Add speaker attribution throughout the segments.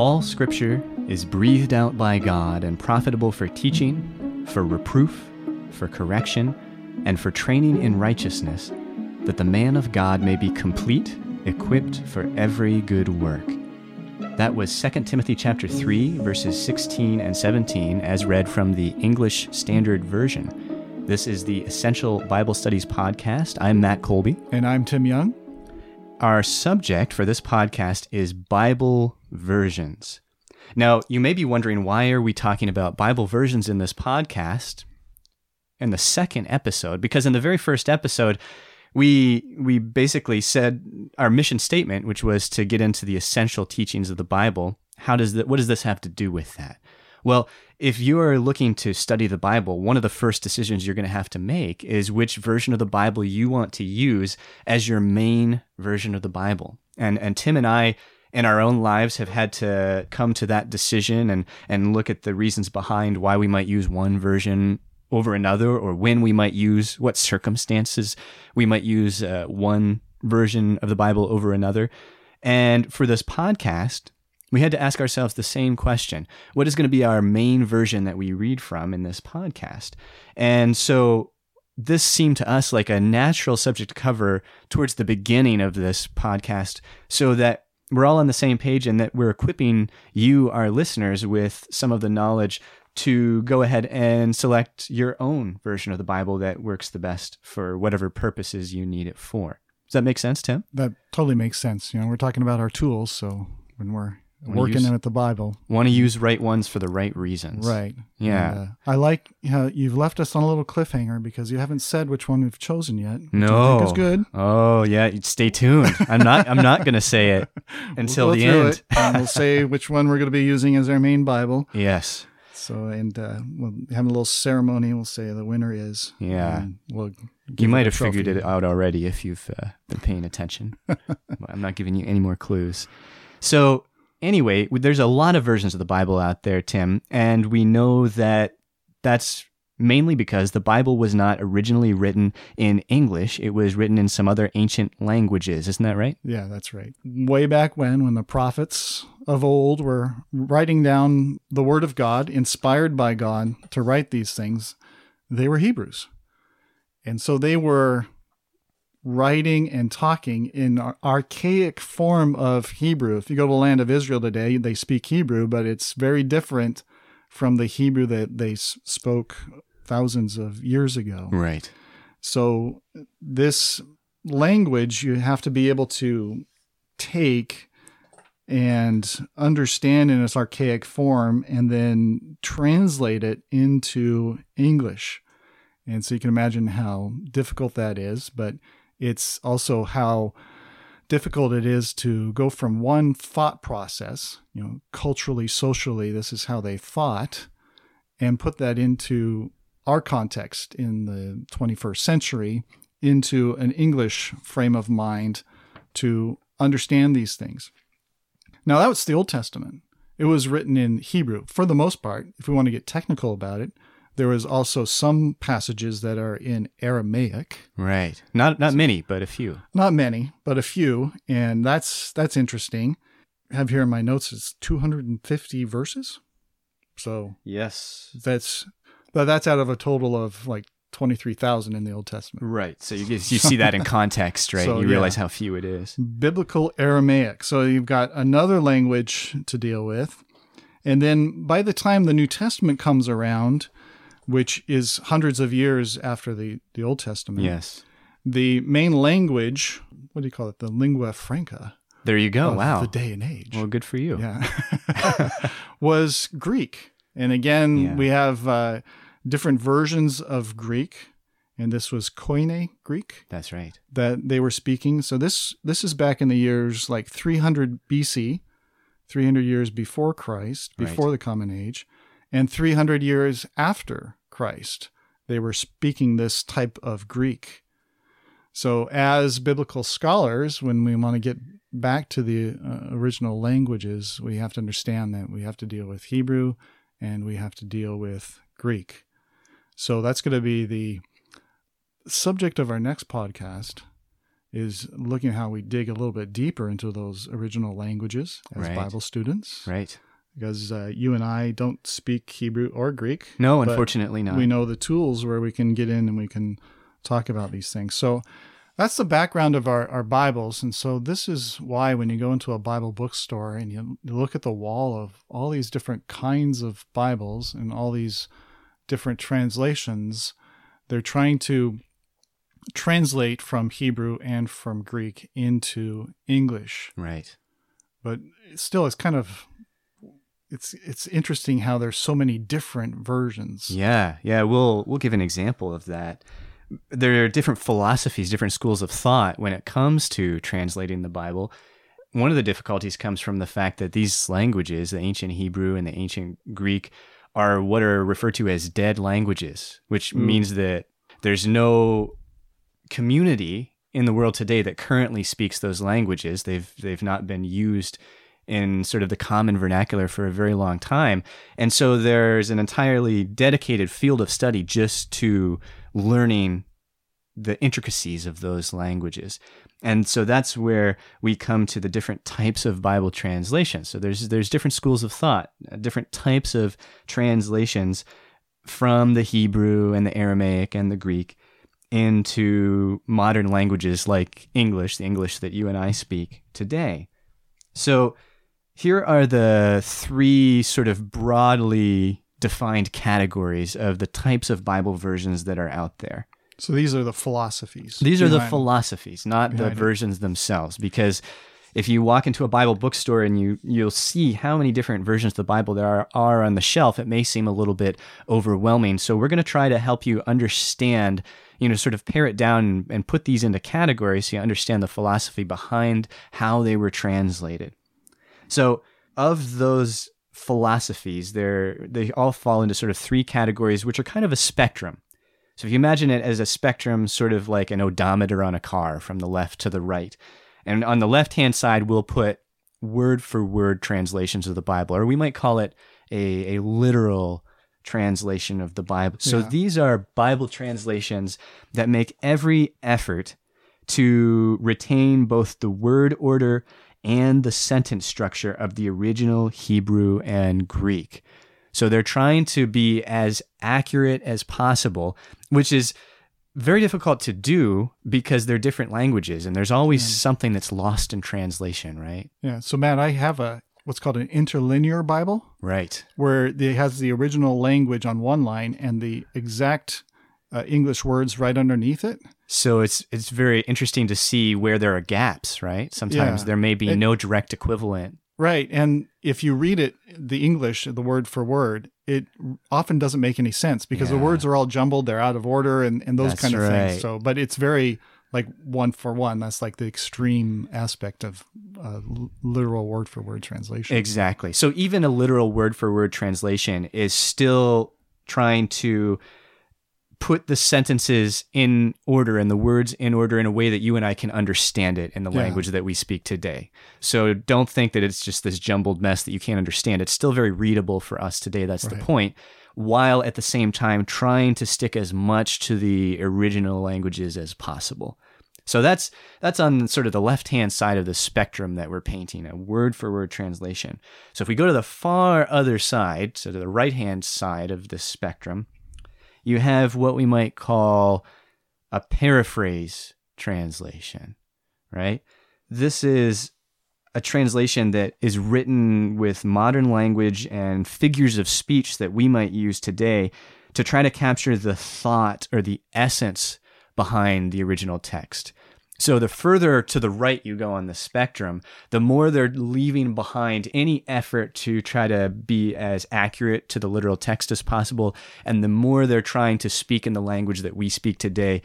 Speaker 1: All scripture is breathed out by God and profitable for teaching, for reproof, for correction, and for training in righteousness, that the man of God may be complete, equipped for every good work. That was 2 Timothy chapter 3 verses 16 and 17 as read from the English Standard Version. This is the Essential Bible Studies podcast. I'm Matt Colby.
Speaker 2: And I'm Tim Young.
Speaker 1: Our subject for this podcast is Bible versions. Now, you may be wondering why are we talking about Bible versions in this podcast in the second episode? Because in the very first episode, we we basically said our mission statement, which was to get into the essential teachings of the Bible. How does that? What does this have to do with that? Well, if you are looking to study the Bible, one of the first decisions you're going to have to make is which version of the Bible you want to use as your main version of the Bible. And and Tim and I in our own lives have had to come to that decision and and look at the reasons behind why we might use one version over another or when we might use what circumstances we might use uh, one version of the Bible over another. And for this podcast, we had to ask ourselves the same question What is going to be our main version that we read from in this podcast? And so this seemed to us like a natural subject to cover towards the beginning of this podcast so that we're all on the same page and that we're equipping you, our listeners, with some of the knowledge to go ahead and select your own version of the Bible that works the best for whatever purposes you need it for. Does that make sense, Tim?
Speaker 2: That totally makes sense. You know, we're talking about our tools, so when we're working use, with the Bible,
Speaker 1: want to use right ones for the right reasons.
Speaker 2: Right.
Speaker 1: Yeah. And, uh,
Speaker 2: I like how you've left us on a little cliffhanger because you haven't said which one we've chosen yet.
Speaker 1: No,
Speaker 2: I think good.
Speaker 1: Oh yeah, stay tuned. I'm not. I'm not going to say it until
Speaker 2: we'll
Speaker 1: the end.
Speaker 2: and we'll say which one we're going to be using as our main Bible.
Speaker 1: Yes.
Speaker 2: So, and uh, we'll have a little ceremony. We'll say the winner is.
Speaker 1: Yeah. We'll you might have figured it out already if you've uh, been paying attention. I'm not giving you any more clues. So, anyway, there's a lot of versions of the Bible out there, Tim, and we know that that's mainly because the Bible was not originally written in English. It was written in some other ancient languages. Isn't that right?
Speaker 2: Yeah, that's right. Way back when, when the prophets of old were writing down the Word of God, inspired by God to write these things, they were Hebrews. And so they were writing and talking in archaic form of Hebrew. If you go to the land of Israel today, they speak Hebrew, but it's very different from the Hebrew that they spoke thousands of years ago.
Speaker 1: Right.
Speaker 2: So this language you have to be able to take and understand in its archaic form and then translate it into English. And so you can imagine how difficult that is, but it's also how difficult it is to go from one thought process, you know, culturally, socially, this is how they thought, and put that into our context in the 21st century into an English frame of mind to understand these things. Now, that was the Old Testament. It was written in Hebrew for the most part. If we want to get technical about it, there was also some passages that are in Aramaic.
Speaker 1: Right. Not not many, but a few.
Speaker 2: Not many, but a few, and that's that's interesting. I have here in my notes is 250 verses. So
Speaker 1: yes,
Speaker 2: that's but that's out of a total of like 23,000 in the Old Testament.
Speaker 1: Right. So you you see that in context, right? So, you realize yeah. how few it is.
Speaker 2: Biblical Aramaic. So you've got another language to deal with. And then by the time the New Testament comes around, which is hundreds of years after the, the Old Testament.
Speaker 1: Yes.
Speaker 2: The main language, what do you call it? The lingua franca.
Speaker 1: There you go. Wow.
Speaker 2: The day and age.
Speaker 1: Well, good for you.
Speaker 2: Yeah. was Greek. And again, yeah. we have uh, different versions of Greek, and this was Koine Greek.
Speaker 1: That's right.
Speaker 2: That they were speaking. So this this is back in the years like 300 BC, 300 years before Christ, before right. the Common Age, and 300 years after Christ. They were speaking this type of Greek. So, as biblical scholars, when we want to get back to the uh, original languages, we have to understand that we have to deal with Hebrew and we have to deal with Greek. So that's going to be the subject of our next podcast is looking at how we dig a little bit deeper into those original languages as
Speaker 1: Right.
Speaker 2: Bible students.
Speaker 1: Right.
Speaker 2: Because uh, you and I don't speak Hebrew or Greek.
Speaker 1: No, unfortunately not.
Speaker 2: We know the tools where we can get in and we can talk about these things. So that's the background of our, our Bibles. And so this is why when you go into a Bible bookstore and you, you look at the wall of all these different kinds of Bibles and all these different translations, they're trying to translate from Hebrew and from Greek into English.
Speaker 1: Right.
Speaker 2: But still, it's kind of it's it's interesting how there's so many different versions.
Speaker 1: Yeah, yeah. We'll we'll give an example of that. There are different philosophies, different schools of thought when it comes to translating the Bible. One of the difficulties comes from the fact that these languages, the ancient Hebrew and the ancient Greek, are what are referred to as dead languages, which
Speaker 2: Mm.
Speaker 1: means that there's no community in the world today that currently speaks those languages. They've they've not been used in sort of the common vernacular for a very long time. And so there's an entirely dedicated field of study just to learning the intricacies of those languages. And so that's where we come to the different types of Bible translations. So there's there's different schools of thought, uh, different types of translations from the Hebrew and the Aramaic and the Greek into modern languages like English, the English that you and I speak today. So here are the three sort of broadly defined categories of the types of Bible versions that are out there.
Speaker 2: So these are the philosophies.
Speaker 1: These are the philosophies, not the
Speaker 2: behind it.
Speaker 1: versions themselves. Because if you walk into a Bible bookstore and you you'll see how many different versions of the Bible there are, are on the shelf, it may seem a little bit overwhelming. So we're going to try to help you understand, you know, sort of pare it down and, and put these into categories so you understand the philosophy behind how they were translated. So of those philosophies, they're they all fall into sort of three categories, which are kind of a spectrum. So if you imagine it as a spectrum, sort of like an odometer on a car from the left to the right. And on the left hand side, we'll put word for word translations of the Bible, or we might call it a, a literal translation of the Bible. So
Speaker 2: Yeah.
Speaker 1: these are Bible translations that make every effort to retain both the word order and the sentence structure of the original Hebrew and Greek. So they're trying to be as accurate as possible, which is very difficult to do because they're different languages and there's always something that's lost in translation, right?
Speaker 2: Yeah. So Matt, I have a what's called an interlinear Bible
Speaker 1: Right.
Speaker 2: where it has the original language on one line and the exact uh, English words right underneath it.
Speaker 1: So it's it's very interesting to see where there are gaps, right? Sometimes
Speaker 2: Yeah.
Speaker 1: there may be
Speaker 2: It-
Speaker 1: no direct equivalent.
Speaker 2: Right. And if you read it, the English, the word for word, it often doesn't make any sense because the words are all jumbled, they're out of order and, and those
Speaker 1: That's
Speaker 2: kind of
Speaker 1: right.
Speaker 2: things. So, but it's very like one for one. That's like the extreme aspect of uh, literal word for word translation.
Speaker 1: Exactly. So even a literal word for word translation is still trying to put the sentences in order and the words in order in a way that you and I can understand it in the
Speaker 2: Yeah.
Speaker 1: language that we speak today. So don't think that it's just this jumbled mess that you can't understand. It's still very readable for us today. That's the point. While at the same time trying to stick as much to the original languages as possible. So that's that's on sort of the left-hand side of the spectrum that we're painting, a word-for-word translation. So if we go to the far other side, so to the right-hand side of the spectrum, you have what we might call a paraphrase translation, right? This is a translation that is written with modern language and figures of speech that we might use today to try to capture the thought or the essence behind the original text. So the further to the right you go on the spectrum, the more they're leaving behind any effort to try to be as accurate to the literal text as possible, and the more they're trying to speak in the language that we speak today,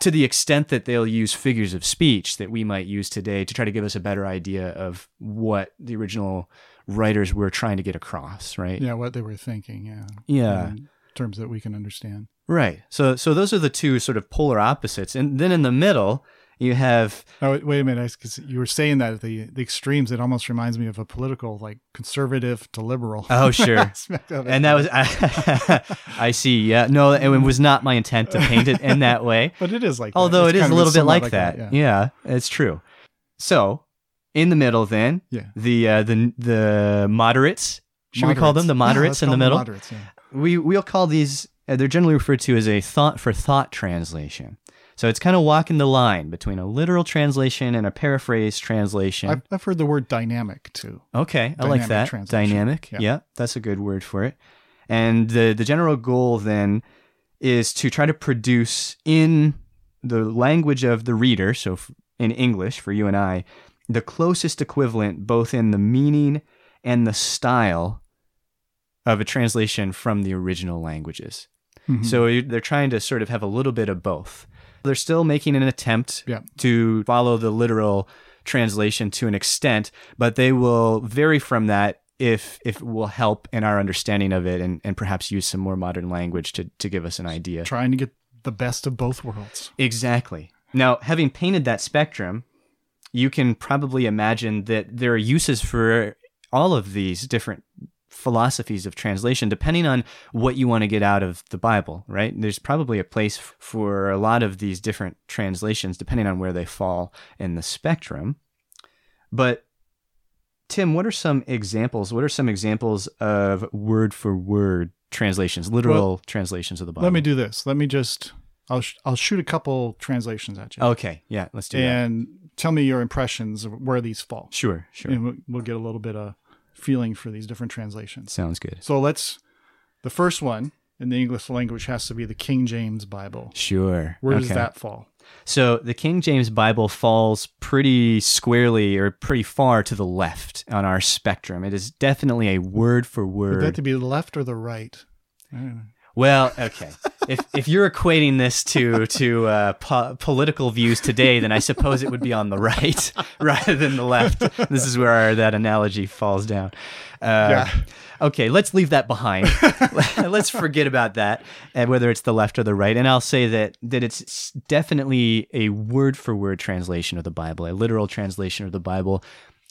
Speaker 1: to the extent that they'll use figures of speech that we might use today to try to give us a better idea of what the original writers were trying to get across, right?
Speaker 2: Yeah, what they were thinking. Yeah.
Speaker 1: Yeah.
Speaker 2: In terms that we can understand.
Speaker 1: Right. So so those are the two sort of polar opposites. And then in the middle, You have
Speaker 2: Oh, wait- a minute, because you were saying that at the the extremes. It almost reminds me of a political, like conservative to liberal.
Speaker 1: oh sure, and that was I, see. Yeah, no, it was not my intent to paint it in that way.
Speaker 2: but it is like, that.
Speaker 1: Although
Speaker 2: It's
Speaker 1: it is a little bit like, that.
Speaker 2: yeah.
Speaker 1: yeah. it's true. So, in the middle, then
Speaker 2: Yeah.
Speaker 1: the uh, the the moderates. Should we call them the
Speaker 2: Moderates.
Speaker 1: moderates
Speaker 2: Yeah,
Speaker 1: in the middle?
Speaker 2: moderates, yeah.
Speaker 1: we we'll call these uh, they're generally referred to as a thought for thought translation so it's kind of walking the line between a literal translation and a paraphrase translation
Speaker 2: I've, I've heard the word dynamic too.
Speaker 1: okay i like that dynamic
Speaker 2: Yeah.
Speaker 1: yeah. that's a good word for it and the the general goal then is to try to produce in the language of the reader so f- in english for you and i the closest equivalent both in the meaning and the style of a translation from the original languages
Speaker 2: Mhm.
Speaker 1: so they're trying to sort of have a little bit of both. They're still making an attempt
Speaker 2: Yeah.
Speaker 1: to follow the literal translation to an extent, but they will vary from that if if it will help in our understanding of it and, and perhaps use some more modern language to, to give us an idea.
Speaker 2: trying to get the best of both worlds.
Speaker 1: Exactly. Now, having painted that spectrum, you can probably imagine that there are uses for all of these different philosophies of translation depending on what you want to get out of the Bible, right? There's probably a place for a lot of these different translations depending on where they fall in the spectrum. But Tim, what are some examples? What are some examples of word for word translations, literal translations of the Bible?
Speaker 2: Let me do this. Let me just. I'll sh- I'll shoot a couple translations at you,
Speaker 1: Okay, yeah, let's do that.
Speaker 2: and tell me your impressions of where these fall,
Speaker 1: Sure, sure.
Speaker 2: and we'll, we'll get a little bit of feeling for these different translations.
Speaker 1: Sounds good.
Speaker 2: So let's. The first one in the English language has to be the King James Bible.
Speaker 1: Sure.
Speaker 2: Where does that fall?
Speaker 1: So the King James Bible falls pretty squarely or pretty far to the left on our spectrum. It is definitely a word for
Speaker 2: Would
Speaker 1: word.
Speaker 2: that to be the left or the right? I don't know.
Speaker 1: well, okay. if if you're equating this to to uh, po- political views today, then I suppose it would be on the right rather than the left. This is where our, that analogy falls down. Uh,
Speaker 2: Yeah.
Speaker 1: Okay, let's leave that behind. let's forget about that, and whether it's the left or the right. And I'll say that that it's definitely a word for word translation of the Bible, a literal translation of the Bible.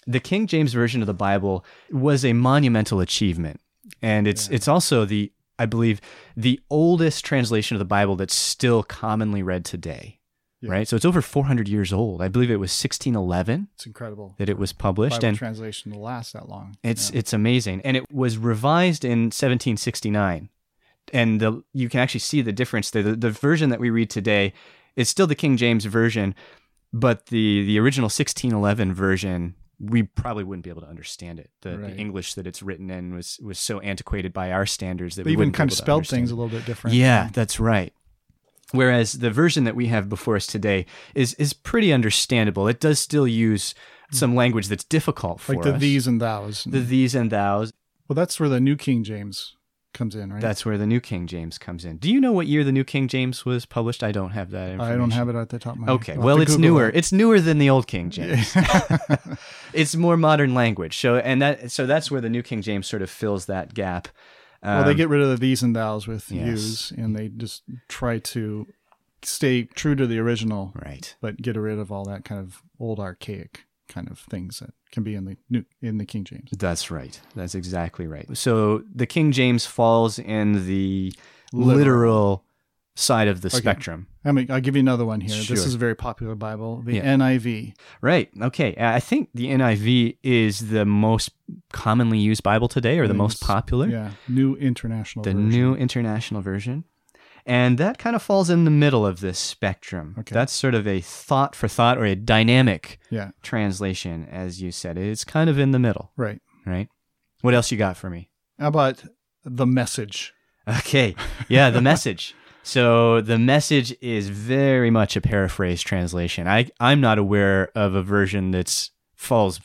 Speaker 1: The King James version of the Bible was a monumental achievement, and it's it's also the I believe the oldest translation of the Bible that's still commonly read today.
Speaker 2: Yeah.
Speaker 1: Right, so it's over 400 years old. I believe it was 1611
Speaker 2: It's incredible.
Speaker 1: that it was published,
Speaker 2: Bible
Speaker 1: and
Speaker 2: translation to last that long.
Speaker 1: it's
Speaker 2: Yeah.
Speaker 1: it's amazing, and it was revised in 1769, and the you can actually see the difference there. The, the version that we read today is still the King James version, but the the original 1611 version we probably wouldn't be able to understand it. The,
Speaker 2: Right.
Speaker 1: the English that it's written in was was so antiquated by our standards that
Speaker 2: they
Speaker 1: we
Speaker 2: even kind of spelled things
Speaker 1: it.
Speaker 2: a little bit different.
Speaker 1: Yeah, that's right. Whereas the version that we have before us today is is pretty understandable. It does still use mm. some language that's difficult for
Speaker 2: like the
Speaker 1: us.
Speaker 2: these and thous.
Speaker 1: the these and thous.
Speaker 2: well, that's where the New King James comes in, right?
Speaker 1: That's where the New King James comes in. Do you know what year the New King James was published? I don't have that
Speaker 2: I don't have it at the top of my head.
Speaker 1: Okay,
Speaker 2: I'll
Speaker 1: well, it's
Speaker 2: Google
Speaker 1: newer.
Speaker 2: it.
Speaker 1: It's newer than the old King James. it's more modern language. So, and that so that's where the New King James sort of fills that gap.
Speaker 2: well, they
Speaker 1: Um,
Speaker 2: get rid of the these and thous with
Speaker 1: yes.
Speaker 2: yous, and they just try to stay true to the original,
Speaker 1: right.
Speaker 2: but get rid of all that kind of old archaic kind of things that can be in the new in the King James.
Speaker 1: That's right. That's exactly right. So the King James falls in the
Speaker 2: Literal.
Speaker 1: literal, side of the
Speaker 2: Okay.
Speaker 1: spectrum.
Speaker 2: I mean, I'll give you another one here.
Speaker 1: Sure.
Speaker 2: This is a very popular Bible, the
Speaker 1: Yeah.
Speaker 2: NIV.
Speaker 1: Right. Okay. Uh, I think the NIV is the most commonly used Bible today, or the most popular.
Speaker 2: Yeah, New International.
Speaker 1: the
Speaker 2: Version.
Speaker 1: New International Version. And that kind of falls in the middle of this spectrum.
Speaker 2: Okay.
Speaker 1: That's sort of a thought for thought or a dynamic
Speaker 2: Yeah,
Speaker 1: translation, as you said. It's kind of in the middle,
Speaker 2: right.
Speaker 1: right? What else you got for me?
Speaker 2: How about the message?
Speaker 1: Okay. Yeah, the message. So the message is very much a paraphrase translation. I I'm not aware of a version that's falls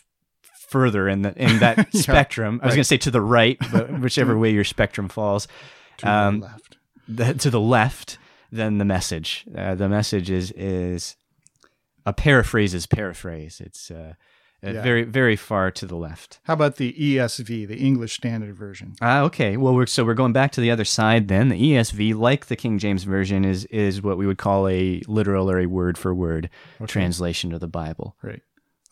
Speaker 1: further in the in that
Speaker 2: Yeah,
Speaker 1: spectrum. I was
Speaker 2: right.
Speaker 1: going to say to the right, but whichever way your spectrum falls.
Speaker 2: To
Speaker 1: Um,
Speaker 2: the left.
Speaker 1: The, to the left than the message. Uh, the message is is a paraphrase is paraphrase. It's uh, uh,
Speaker 2: Yeah.
Speaker 1: very very far to the left.
Speaker 2: How about the ESV, the English Standard Version?
Speaker 1: Ah, okay. Well, we're so we're going back to the other side then. The ESV, like the King James version, is is what we would call a literal or a word for word translation of the Bible.
Speaker 2: Great.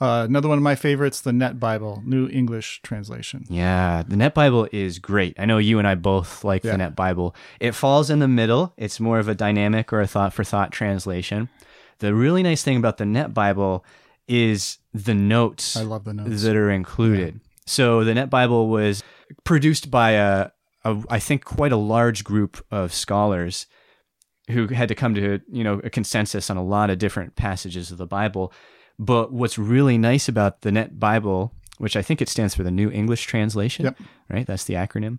Speaker 2: Uh, another one of my favorites, the Net Bible, New English Translation.
Speaker 1: Yeah, the Net Bible is great. I know you and I both like
Speaker 2: Yeah.
Speaker 1: the Net Bible. It falls in the middle. It's more of a dynamic or a thought for thought translation. The really nice thing about the Net Bible is the notes
Speaker 2: I love the notes.
Speaker 1: that are included. So the Net Bible was produced by a, a I think quite a large group of scholars who had to come to you know a consensus on a lot of different passages of the Bible. But what's really nice about the Net Bible, which I think it stands for the New English Translation,
Speaker 2: Yep.
Speaker 1: right? That's the acronym.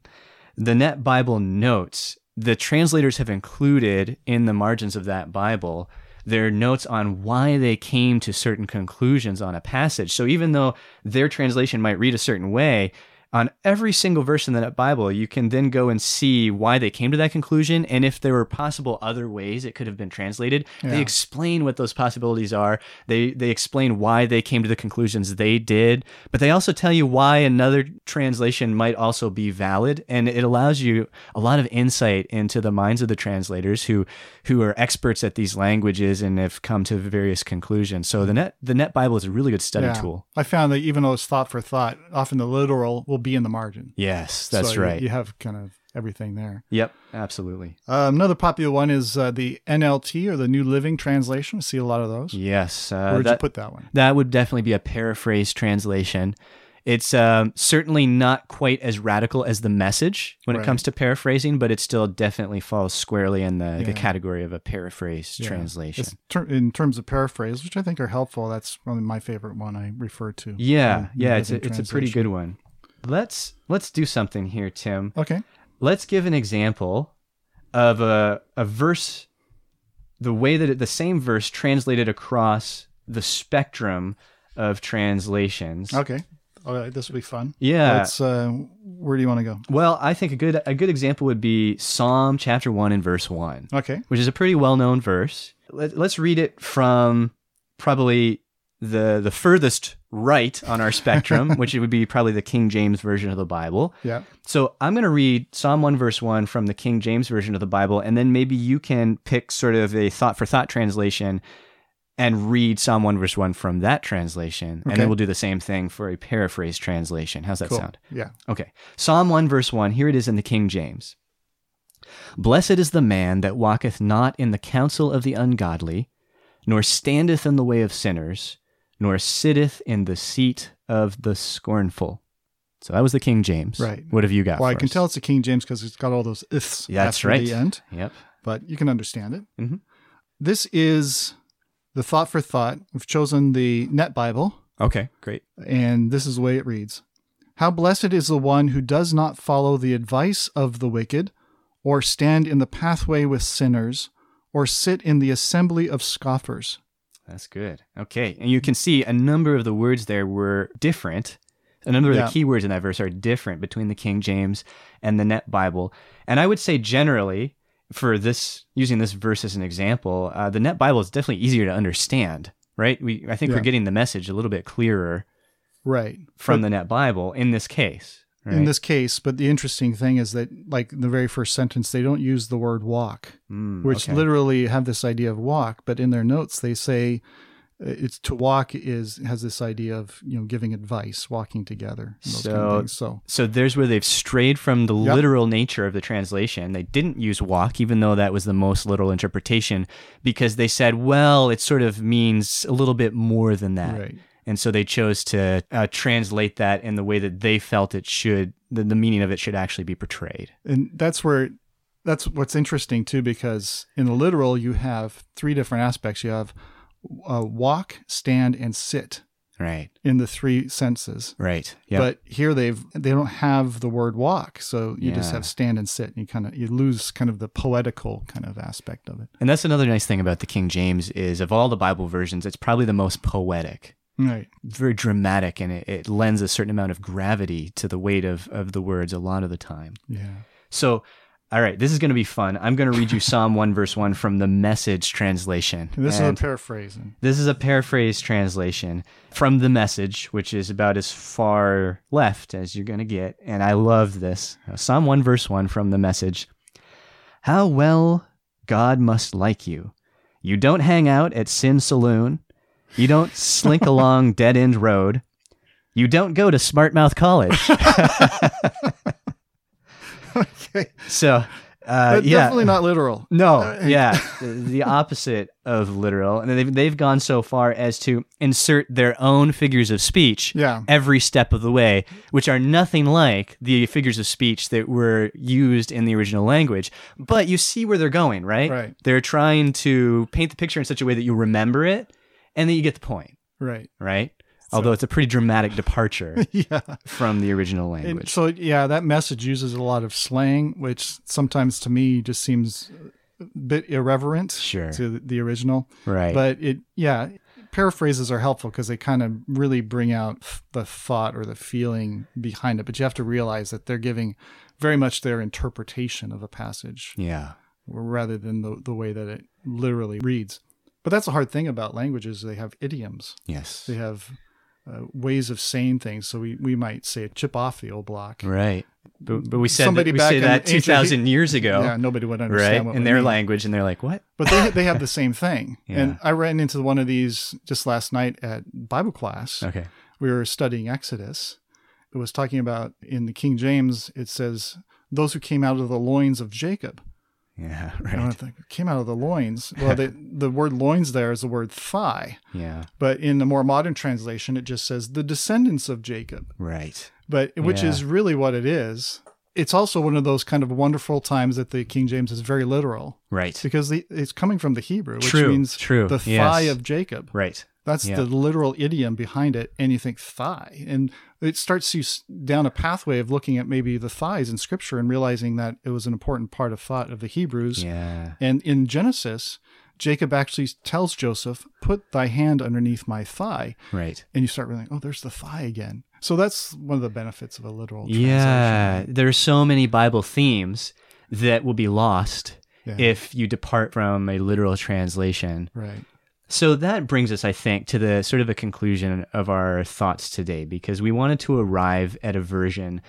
Speaker 1: The Net Bible notes the translators have included in the margins of that Bible their notes on why they came to certain conclusions on a passage. So even though their translation might read a certain way, on every single verse in that Bible, you can then go and see why they came to that conclusion and if there were possible other ways it could have been translated. They explain what those possibilities are. They they explain why they came to the conclusions they did, but they also tell you why another translation might also be valid and it allows you a lot of insight into the minds of the translators who who are experts at these languages and have come to various conclusions. So the net the net Bible is a really good study
Speaker 2: Yeah.
Speaker 1: tool.
Speaker 2: I found that even though it's thought for thought, often the literal will be in the margin.
Speaker 1: Yes, that's
Speaker 2: So
Speaker 1: right.
Speaker 2: You have kind of everything there.
Speaker 1: Yep, absolutely.
Speaker 2: Um, another popular one is uh, the NLT or the New Living Translation. I see a lot of those.
Speaker 1: Yes, uh,
Speaker 2: Where'd
Speaker 1: that,
Speaker 2: you put that one?
Speaker 1: that would definitely be a paraphrase translation. It's um, certainly not quite as radical as the message when
Speaker 2: Right.
Speaker 1: it comes to paraphrasing, but it still definitely falls squarely in the,
Speaker 2: Yeah.
Speaker 1: the category of a paraphrase
Speaker 2: Yeah.
Speaker 1: translation.
Speaker 2: Ter- in terms of paraphrase, which I think are helpful. That's probably my favorite one I refer to.
Speaker 1: Yeah, yeah, it's a, it's a pretty good one. Let's let's do something here, Tim.
Speaker 2: Okay.
Speaker 1: Let's give an example of a a verse, the way that it, the same verse translated across the spectrum of translations.
Speaker 2: Okay. All right. This will be fun.
Speaker 1: Yeah.
Speaker 2: Let's, uh, where do you want to go?
Speaker 1: Well, I think a good a good example would be Psalm chapter one and verse one,
Speaker 2: Okay.
Speaker 1: which is a pretty well known verse. Let, let's read it from probably the the furthest right on our spectrum, which it would be probably the King James version of the Bible.
Speaker 2: Yeah.
Speaker 1: So I'm going to read Psalm 1, verse 1 from the King James Version of the Bible, and then maybe you can pick sort of a thought for thought translation and read Psalm 1, verse 1 from that translation. And then we'll do the same thing for a paraphrase translation. How's that
Speaker 2: Cool.
Speaker 1: sound?
Speaker 2: Yeah.
Speaker 1: Okay. Psalm 1, verse 1, here it is in the King James. Blessed is the man that walketh not in the counsel of the ungodly, nor standeth in the way of sinners, nor sitteth in the seat of the scornful. So that was the King James.
Speaker 2: Right.
Speaker 1: What have you got?
Speaker 2: Well, I can
Speaker 1: us?
Speaker 2: tell it's a King James because it's got all those ifs
Speaker 1: Yeah, that's
Speaker 2: after
Speaker 1: right.
Speaker 2: the end,
Speaker 1: Yep.
Speaker 2: but you can understand it.
Speaker 1: Mhm.
Speaker 2: This is the thought for thought. We've chosen the Net Bible,
Speaker 1: Okay, great.
Speaker 2: and this is the way it reads How blessed is the one who does not follow the advice of the wicked, or stand in the pathway with sinners, or sit in the assembly of scoffers.
Speaker 1: That's good. Okay. And you can see a number of the words there were different. A number of
Speaker 2: Yeah.
Speaker 1: the keywords in that verse are different between the King James and the Net Bible. And I would say generally, for this, using this verse as an example, uh, the Net Bible is definitely easier to understand, right? We, I think
Speaker 2: Yeah.
Speaker 1: we're getting the message a little bit clearer
Speaker 2: Right.
Speaker 1: from the Net Bible in this case. Right?
Speaker 2: In this case, but the interesting thing is that, like in the very first sentence, they don't use the word walk.
Speaker 1: Mm,
Speaker 2: which
Speaker 1: okay.
Speaker 2: literally have this idea of walk, but in their notes they say uh, it's to walk is has this idea of you know giving advice, walking together, those kind
Speaker 1: So-
Speaker 2: of things. So
Speaker 1: So there's where they've strayed from the
Speaker 2: Yep.
Speaker 1: literal nature of the translation. They didn't use walk, even though that was the most literal interpretation, because they said, well, it sort of means a little bit more than that.
Speaker 2: right,
Speaker 1: And so they chose to uh, translate that in the way that they felt it should, the, the meaning of it should actually be portrayed.
Speaker 2: and that's where that's what's interesting too, because in the literal you have three different aspects. You have uh, walk, stand, and sit
Speaker 1: Right.
Speaker 2: in the three senses.
Speaker 1: Right. Yeah.
Speaker 2: But here they've they don't have the word walk, so you just have stand and sit, and you kind of you lose kind of the poetical kind of aspect of it.
Speaker 1: and that's another nice thing about the King James is of all the Bible versions, it's probably the most poetic.
Speaker 2: Right.
Speaker 1: very dramatic and it, it lends a certain amount of gravity to the weight of, of the words a lot of the time.
Speaker 2: Yeah.
Speaker 1: So All right, this is going to be fun. I'm going to read you Psalm 1, verse 1 from the message translation.
Speaker 2: This
Speaker 1: And
Speaker 2: is a paraphrasing.
Speaker 1: this is a paraphrase translation from the message, which is about as far left as you're going to get. And I love this. Uh, Psalm 1, verse 1 from the message How well God must like you. You don't hang out at Sin Saloon. You don't slink along Dead End Road. You don't go to Smartmouth College.
Speaker 2: Okay.
Speaker 1: So, uh, yeah.
Speaker 2: Definitely not literal.
Speaker 1: No,
Speaker 2: Uh,
Speaker 1: yeah, the- the opposite of literal, and they've they've gone so far as to insert their own figures of speech
Speaker 2: Yeah.
Speaker 1: every step of the way, which are nothing like the figures of speech that were used in the original language. But you see where they're going, right?
Speaker 2: Right.
Speaker 1: They're trying to paint the picture in such a way that you remember it, and then you get the point,
Speaker 2: Right.
Speaker 1: right? Although it's a pretty dramatic departure
Speaker 2: Yeah.
Speaker 1: from the original
Speaker 2: And
Speaker 1: language.
Speaker 2: so yeah, that message uses a lot of slang, which sometimes to me just seems a bit irreverent
Speaker 1: Sure.
Speaker 2: to the original.
Speaker 1: right.
Speaker 2: But it yeah, paraphrases are helpful because they kind of really bring out the thought or the feeling behind it. But you have to realize that they're giving very much their interpretation of a passage
Speaker 1: yeah.
Speaker 2: rather than the, the way that it literally reads. But that's the hard thing about languages. They have idioms.
Speaker 1: Yes.
Speaker 2: They have uh, ways of saying things. So we, we might say chip off the old block.
Speaker 1: Right. But, but we said
Speaker 2: Somebody
Speaker 1: that, we
Speaker 2: back
Speaker 1: say that
Speaker 2: ancient
Speaker 1: 2,000 years ago.
Speaker 2: Yeah, nobody would
Speaker 1: right
Speaker 2: understand what
Speaker 1: in their
Speaker 2: mean.
Speaker 1: language and they're like what
Speaker 2: But they they have the same thing.
Speaker 1: Yeah.
Speaker 2: And I ran into one of these just last night at Bible class.
Speaker 1: okay
Speaker 2: We were studying Exodus. It was talking about in the King James. It says those who came out of the loins of Jacob.
Speaker 1: Yeah right
Speaker 2: think came out of the loins. Well, the the word loins there is the word thigh.
Speaker 1: yeah
Speaker 2: But in the more modern translation, it just says the descendants of Jacob.
Speaker 1: right
Speaker 2: But which
Speaker 1: Yeah.
Speaker 2: is really what it is. It's also one of those kind of wonderful times that the King James is very literal
Speaker 1: right
Speaker 2: because the, it's coming from the Hebrew, which
Speaker 1: True,
Speaker 2: means
Speaker 1: true,
Speaker 2: the thigh
Speaker 1: yes.
Speaker 2: of Jacob.
Speaker 1: right
Speaker 2: That's
Speaker 1: Yeah.
Speaker 2: the literal idiom behind it. And you think thigh. And it starts you down a pathway of looking at maybe the thighs in scripture and realizing that it was an important part of thought of the Hebrews.
Speaker 1: yeah
Speaker 2: And in Genesis, Jacob actually tells Joseph, Put thy hand underneath my thigh.
Speaker 1: right
Speaker 2: And you start realizing, oh, there's the thigh again. So that's one of the benefits of a literal translation.
Speaker 1: yeah there are so many bible themes that will be lost
Speaker 2: Yeah.
Speaker 1: if you depart from a literal translation
Speaker 2: Right.
Speaker 1: So that brings us, I think, to the sort of a conclusion of our thoughts today, because we wanted to arrive at a version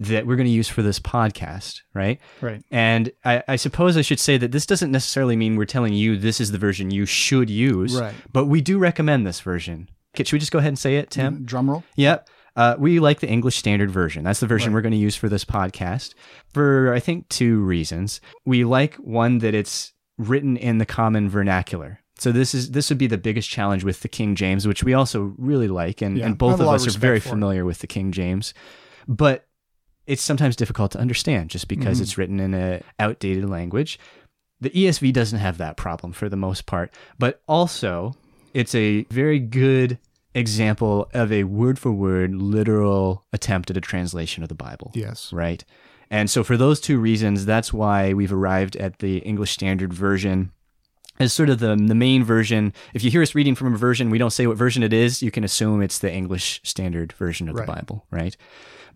Speaker 1: that we're going to use for this podcast, right?
Speaker 2: Right.
Speaker 1: And I, I suppose I should say that this doesn't necessarily mean we're telling you this is the version you should use,
Speaker 2: Right.
Speaker 1: but we do recommend this version. Okay, should we just go ahead and say it, Tim?
Speaker 2: Drum roll.
Speaker 1: Yep. Uh, we like the English Standard Version. That's the version
Speaker 2: Right.
Speaker 1: we're going to use for this podcast for, I think, two reasons. We like one that it's written in the common vernacular. So this is this would be the biggest challenge with the King James, which we also really like, and,
Speaker 2: Yeah,
Speaker 1: and both of us
Speaker 2: of
Speaker 1: are very
Speaker 2: for it.
Speaker 1: familiar with the King James. But it's sometimes difficult to understand just because
Speaker 2: Mhm.
Speaker 1: it's written in a outdated language. The ESV doesn't have that problem for the most part, but also it's a very good example of a word for word literal attempt at a translation of the Bible,
Speaker 2: Yes.
Speaker 1: right? And so for those two reasons, that's why we've arrived at the English Standard Version as sort of the the main version. If you hear us reading from a version, we don't say what version it is. You can assume it's the English Standard Version of
Speaker 2: Right.
Speaker 1: the Bible, right?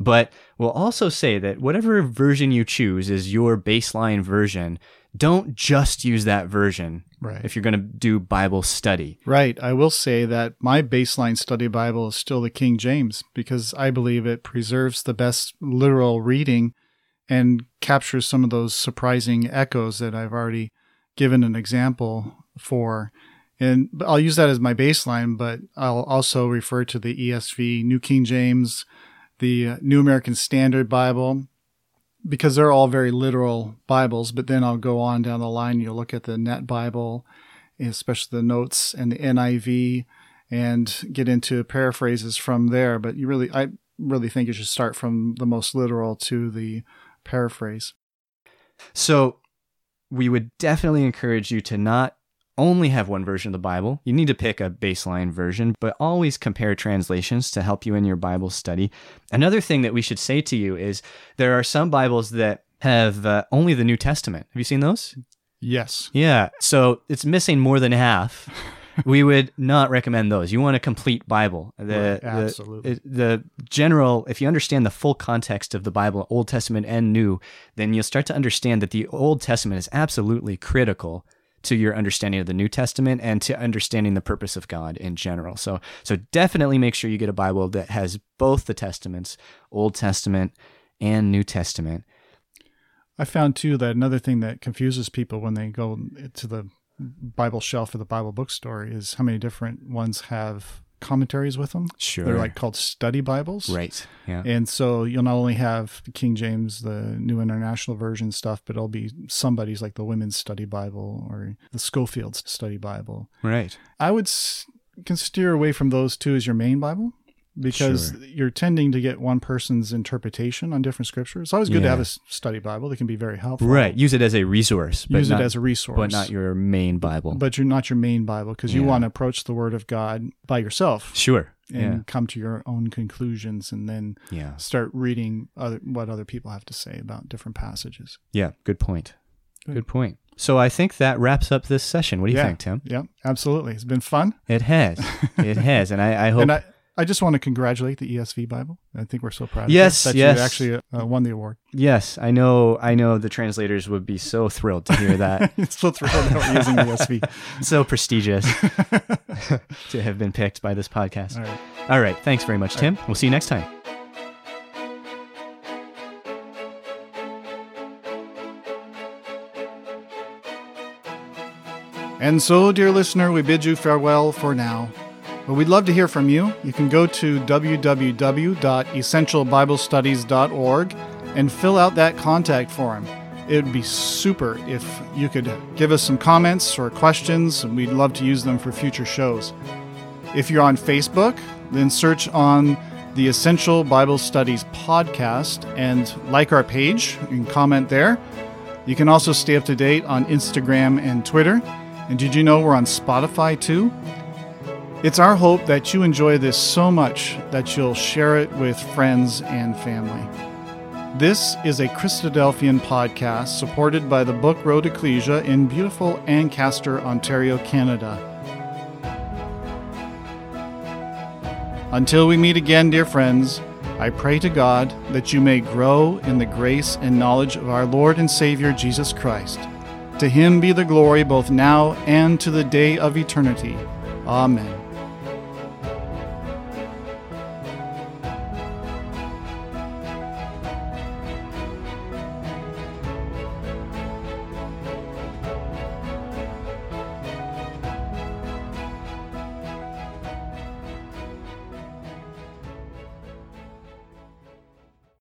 Speaker 1: But we'll also say that whatever version you choose is your baseline version. Don't just use that version
Speaker 2: Right.
Speaker 1: if you're going to do Bible study.
Speaker 2: Right. I will say that my baseline study Bible is still the King James because I believe it preserves the best literal reading and captures some of those surprising echoes that I've already given an example for. And I'll use that as my baseline, but I'll also refer to the ESV, New King James, the uh, New American Standard Bible, because they're all very literal Bibles. But then I'll go on down the line. You'll look at the Net Bible, especially the notes and the NIV, and get into paraphrases from there. But you really, I really think you should start from the most literal to the paraphrase.
Speaker 1: So we would definitely encourage you to not only have one version of the Bible. You need to pick a baseline version, but always compare translations to help you in your Bible study. Another thing that we should say to you is there are some Bibles that have uh, only the New Testament. Have you seen those?
Speaker 2: Yes.
Speaker 1: Yeah. So it's missing more than half. we would not recommend those. You want a complete Bible. The,
Speaker 2: Right, absolutely.
Speaker 1: it- the general, if you understand the full context of the Bible, Old Testament and New, then you'll start to understand that the Old Testament is absolutely critical to your understanding of the New Testament and to understanding the purpose of God in general. So, so definitely make sure you get a Bible that has both the Testaments, Old Testament and New Testament.
Speaker 2: I found too that another thing that confuses people when they go to the Bible shelf or the Bible bookstore is how many different ones have commentaries with them.
Speaker 1: Sure.
Speaker 2: They're like called study Bibles.
Speaker 1: right. Yeah.
Speaker 2: And so you'll not only have the King James, the New International Version stuff, but it'll be somebody's like the Women's Study Bible or the Scofield's Study Bible.
Speaker 1: Right.
Speaker 2: I would s- can steer away from those two as your main Bible because
Speaker 1: Sure.
Speaker 2: you're tending to get one person's interpretation on different scriptures. It's always good to have a study Bible that can be very helpful.
Speaker 1: Right. Use it as a resource. But
Speaker 2: Use
Speaker 1: not,
Speaker 2: it as a resource.
Speaker 1: but not your main Bible.
Speaker 2: but you're not your main Bible because you want to approach the Word of God by yourself
Speaker 1: sure.
Speaker 2: and come to your own conclusions and then
Speaker 1: Yeah. Yeah.
Speaker 2: start reading other, what other people have to say about different passages.
Speaker 1: Yeah. Good point.
Speaker 2: Good.
Speaker 1: Good point. So I think that wraps up this session. What do you
Speaker 2: Yeah.
Speaker 1: think, Tim?
Speaker 2: Yeah, absolutely. It's been fun.
Speaker 1: It has. it has. And I, I hope.
Speaker 2: And I, I just want to congratulate the ESV Bible. I think we're so proud
Speaker 1: Yes,
Speaker 2: of you
Speaker 1: yes.
Speaker 2: that you actually uh, won the award.
Speaker 1: yes, I know. I know the translators would be so thrilled to hear that.
Speaker 2: so thrilled that we're using the ESV.
Speaker 1: so prestigious to have been picked by this podcast.
Speaker 2: All right.
Speaker 1: All right. Thanks very much, Tim. We'll see you next time.
Speaker 2: And so, dear listener, we bid you farewell for now. But we'd love to hear from you. You can go to www.essentialbiblestudies.org and fill out that contact form. It would be super if you could give us some comments or questions, and we'd love to use them for future shows. If you're on Facebook, then search on the Essential Bible Studies podcast and like our page. Can comment there. You can also stay up to date on Instagram and Twitter. And did you know we're on Spotify too? It's our hope that you enjoy this so much that you'll share it with friends and family. This is a Christadelphian podcast supported by the Book Road Ecclesia in beautiful Ancaster, Ontario, Canada. Until we meet again, dear friends, I pray to God that you may grow in the grace and knowledge of our Lord and Savior Jesus Christ. To him be the glory both now and to the day of eternity. Amen.